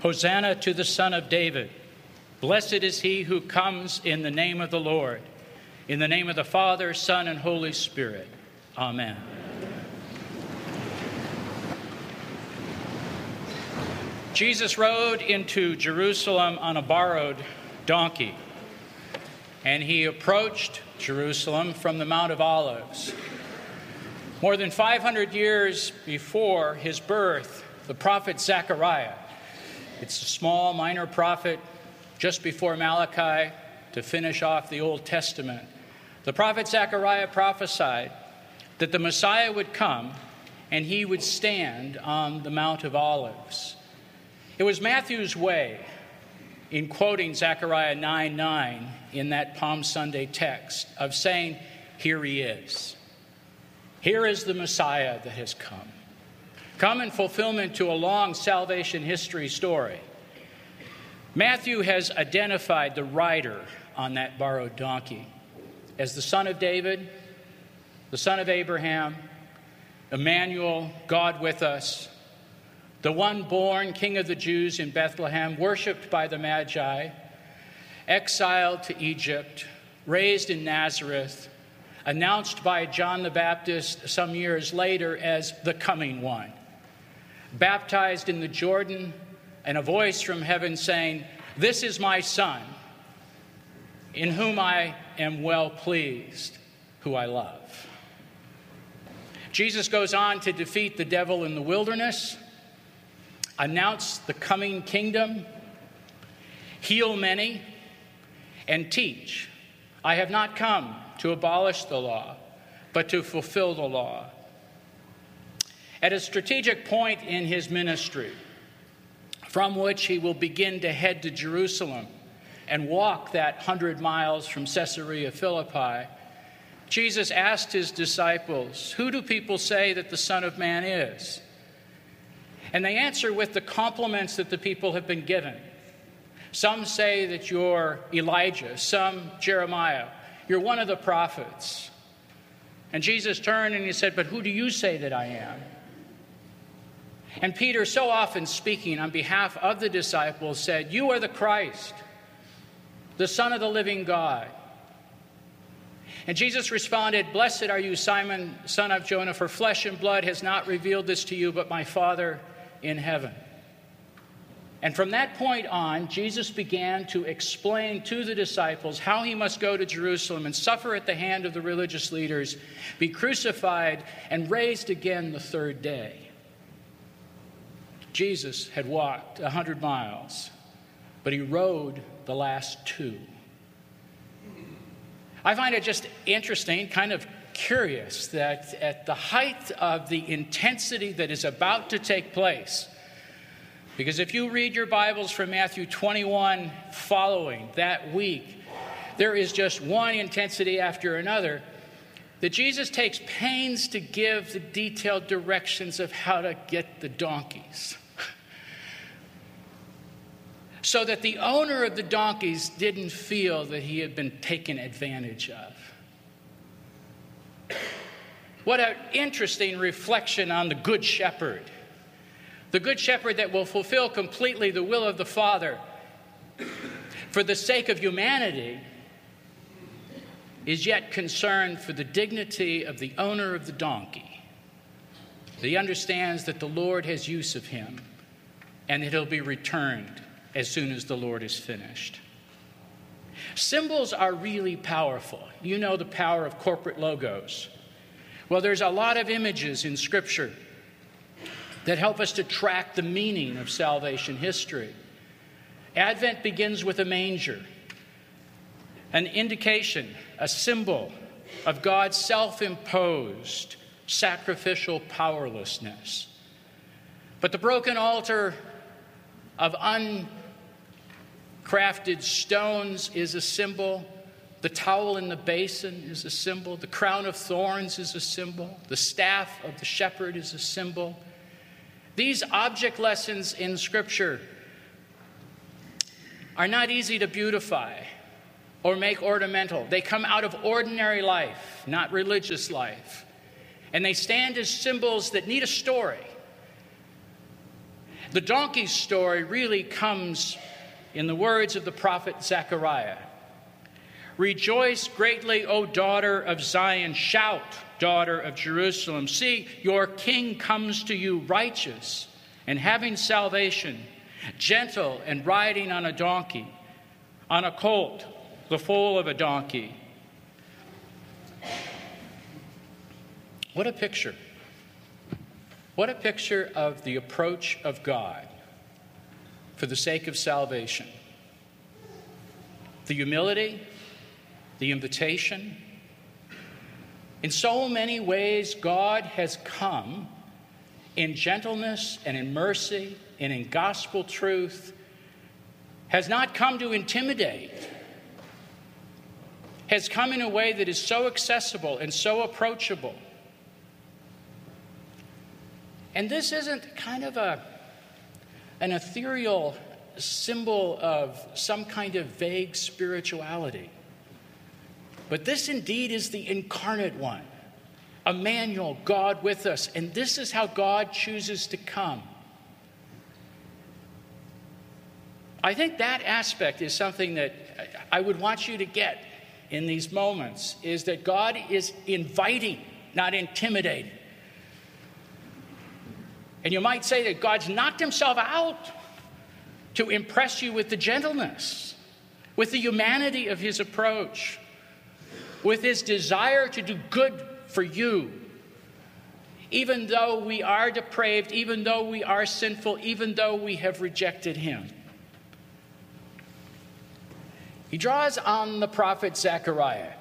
Hosanna to the Son of David. Blessed is he who comes in the name of the Lord. In the name of the Father, Son, and Holy Spirit. Amen. Jesus rode into Jerusalem on a borrowed donkey, and he approached Jerusalem from the Mount of Olives. More than 500 years before his birth, the prophet Zechariah it's a small, minor prophet just before Malachi to finish off the Old Testament. The prophet Zechariah prophesied that the Messiah would come and he would stand on the Mount of Olives. It was Matthew's way in quoting Zechariah 9 9 in that Palm Sunday text of saying, Here he is. Here is the Messiah that has come come in fulfillment to a long salvation history story. Matthew has identified the rider on that borrowed donkey as the son of David, the son of Abraham, Emmanuel, God with us, the one born King of the Jews in Bethlehem, worshiped by the Magi, exiled to Egypt, raised in Nazareth, announced by John the Baptist some years later as the coming one baptized in the Jordan, and a voice from heaven saying, This is my Son, in whom I am well pleased, who I love. Jesus goes on to defeat the devil in the wilderness, announce the coming kingdom, heal many, and teach. I have not come to abolish the law, but to fulfill the law. At a strategic point in his ministry, from which he will begin to head to Jerusalem and walk that hundred miles from Caesarea Philippi, Jesus asked his disciples, Who do people say that the Son of Man is? And they answer with the compliments that the people have been given. Some say that you're Elijah, some Jeremiah, you're one of the prophets. And Jesus turned and he said, But who do you say that I am? And Peter, so often speaking on behalf of the disciples, said, You are the Christ, the Son of the living God. And Jesus responded, Blessed are you, Simon, son of Jonah, for flesh and blood has not revealed this to you, but my Father in heaven. And from that point on, Jesus began to explain to the disciples how he must go to Jerusalem and suffer at the hand of the religious leaders, be crucified, and raised again the third day. Jesus had walked 100 miles, but he rode the last two. I find it just interesting, kind of curious, that at the height of the intensity that is about to take place, because if you read your Bibles from Matthew 21 following that week, there is just one intensity after another that Jesus takes pains to give the detailed directions of how to get the donkeys so that the owner of the donkeys didn't feel that he had been taken advantage of. What an interesting reflection on the Good Shepherd. The Good Shepherd that will fulfill completely the will of the Father for the sake of humanity is yet concerned for the dignity of the owner of the donkey. He understands that the Lord has use of him and that he'll be returned as soon as the Lord is finished. Symbols are really powerful. You know the power of corporate logos. Well, there's a lot of images in Scripture that help us to track the meaning of salvation history. Advent begins with a manger, an indication, a symbol of God's self imposed sacrificial powerlessness. But the broken altar of uncrafted stones is a symbol. The towel in the basin is a symbol. The crown of thorns is a symbol. The staff of the shepherd is a symbol. These object lessons in Scripture are not easy to beautify or make ornamental. They come out of ordinary life, not religious life. And they stand as symbols that need a story. The donkey's story really comes in the words of the prophet Zechariah Rejoice greatly, O daughter of Zion. Shout, daughter of Jerusalem. See, your king comes to you righteous and having salvation, gentle and riding on a donkey, on a colt, the foal of a donkey. What a picture. What a picture of the approach of God for the sake of salvation. The humility, the invitation. In so many ways, God has come in gentleness and in mercy and in gospel truth, has not come to intimidate, has come in a way that is so accessible and so approachable. And this isn't kind of a, an ethereal symbol of some kind of vague spirituality. But this indeed is the incarnate one, Emmanuel, God with us. And this is how God chooses to come. I think that aspect is something that I would want you to get in these moments is that God is inviting, not intimidating. And you might say that God's knocked himself out to impress you with the gentleness, with the humanity of his approach with his desire to do good for you. Even though we are depraved, even though we are sinful, even though we have rejected him. He draws on the prophet Zechariah.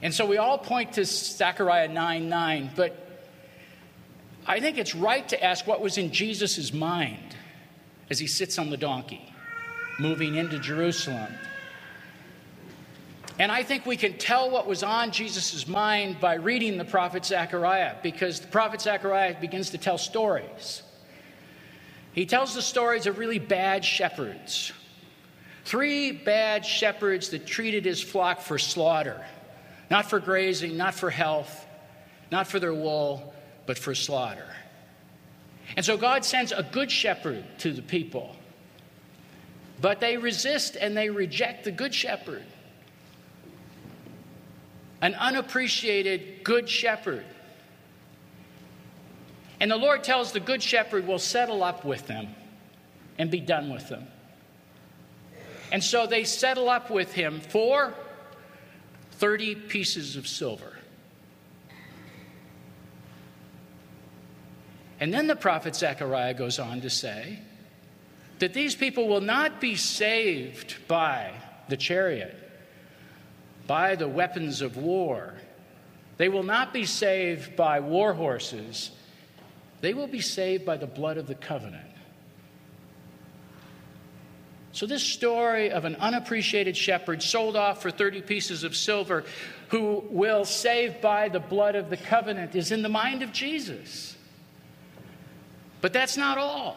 And so we all point to Zechariah 9 9, but I think it's right to ask what was in Jesus' mind as he sits on the donkey, moving into Jerusalem. And I think we can tell what was on Jesus' mind by reading the prophet Zechariah, because the prophet Zechariah begins to tell stories. He tells the stories of really bad shepherds. Three bad shepherds that treated his flock for slaughter, not for grazing, not for health, not for their wool, but for slaughter. And so God sends a good shepherd to the people, but they resist and they reject the good shepherd an unappreciated good shepherd. And the Lord tells the good shepherd will settle up with them and be done with them. And so they settle up with him for 30 pieces of silver. And then the prophet Zechariah goes on to say that these people will not be saved by the chariot by the weapons of war. They will not be saved by war horses, they will be saved by the blood of the covenant. So, this story of an unappreciated shepherd sold off for 30 pieces of silver who will save by the blood of the covenant is in the mind of Jesus. But that's not all.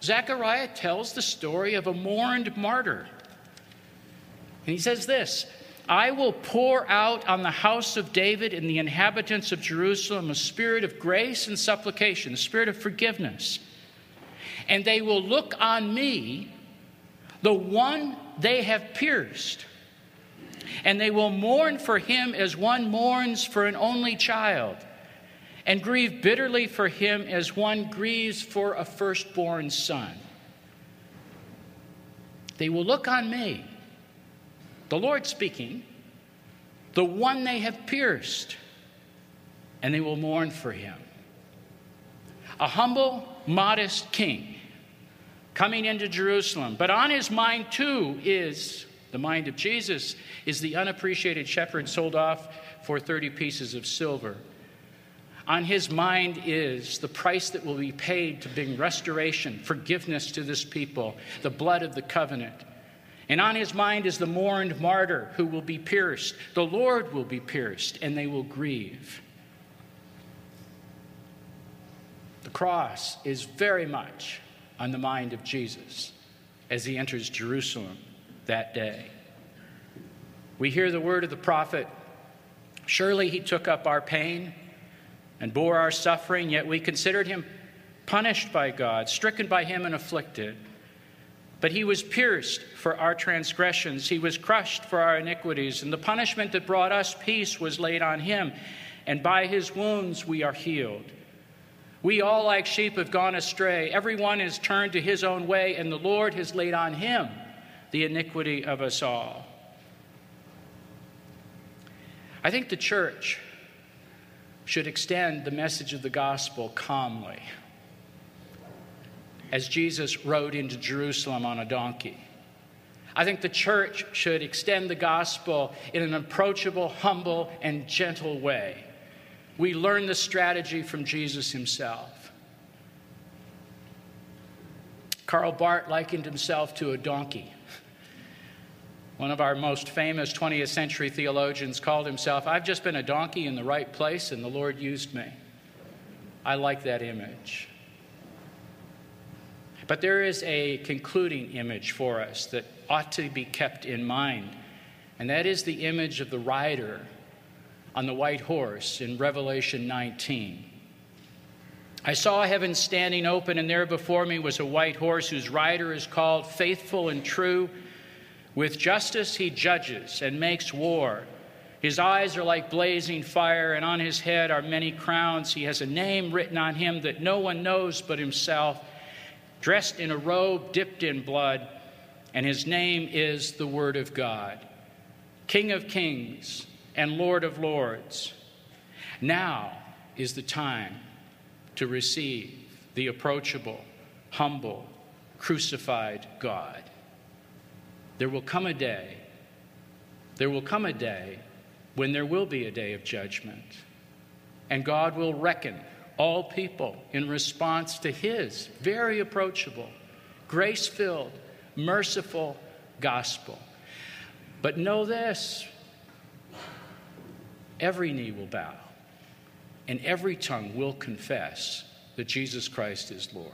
Zechariah tells the story of a mourned martyr. And he says this I will pour out on the house of David and the inhabitants of Jerusalem a spirit of grace and supplication, a spirit of forgiveness. And they will look on me, the one they have pierced. And they will mourn for him as one mourns for an only child, and grieve bitterly for him as one grieves for a firstborn son. They will look on me the Lord speaking, the one they have pierced, and they will mourn for him. A humble, modest king coming into Jerusalem, but on his mind too is the mind of Jesus, is the unappreciated shepherd sold off for 30 pieces of silver. On his mind is the price that will be paid to bring restoration, forgiveness to this people, the blood of the covenant. And on his mind is the mourned martyr who will be pierced. The Lord will be pierced, and they will grieve. The cross is very much on the mind of Jesus as he enters Jerusalem that day. We hear the word of the prophet Surely he took up our pain and bore our suffering, yet we considered him punished by God, stricken by Him, and afflicted. But He was pierced for our transgressions, He was crushed for our iniquities, and the punishment that brought us peace was laid on Him, and by His wounds we are healed. We all, like sheep, have gone astray. Everyone has turned to his own way, and the Lord has laid on him the iniquity of us all. I think the church should extend the message of the gospel calmly as Jesus rode into Jerusalem on a donkey. I think the church should extend the gospel in an approachable, humble, and gentle way. We learn the strategy from Jesus himself. Karl Barth likened himself to a donkey. One of our most famous 20th century theologians called himself, I've just been a donkey in the right place and the Lord used me. I like that image. But there is a concluding image for us that ought to be kept in mind, and that is the image of the rider on the white horse in Revelation 19. I saw heaven standing open, and there before me was a white horse whose rider is called Faithful and True with justice he judges and makes war. His eyes are like blazing fire, and on his head are many crowns. He has a name written on him that no one knows but himself, dressed in a robe dipped in blood, and his name is the Word of God, King of kings and Lord of lords. Now is the time to receive the approachable, humble, crucified God. There will come a day, there will come a day when there will be a day of judgment, and God will reckon all people in response to His very approachable, grace filled, merciful gospel. But know this every knee will bow, and every tongue will confess that Jesus Christ is Lord.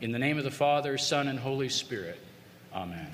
In the name of the Father, Son, and Holy Spirit, Amen.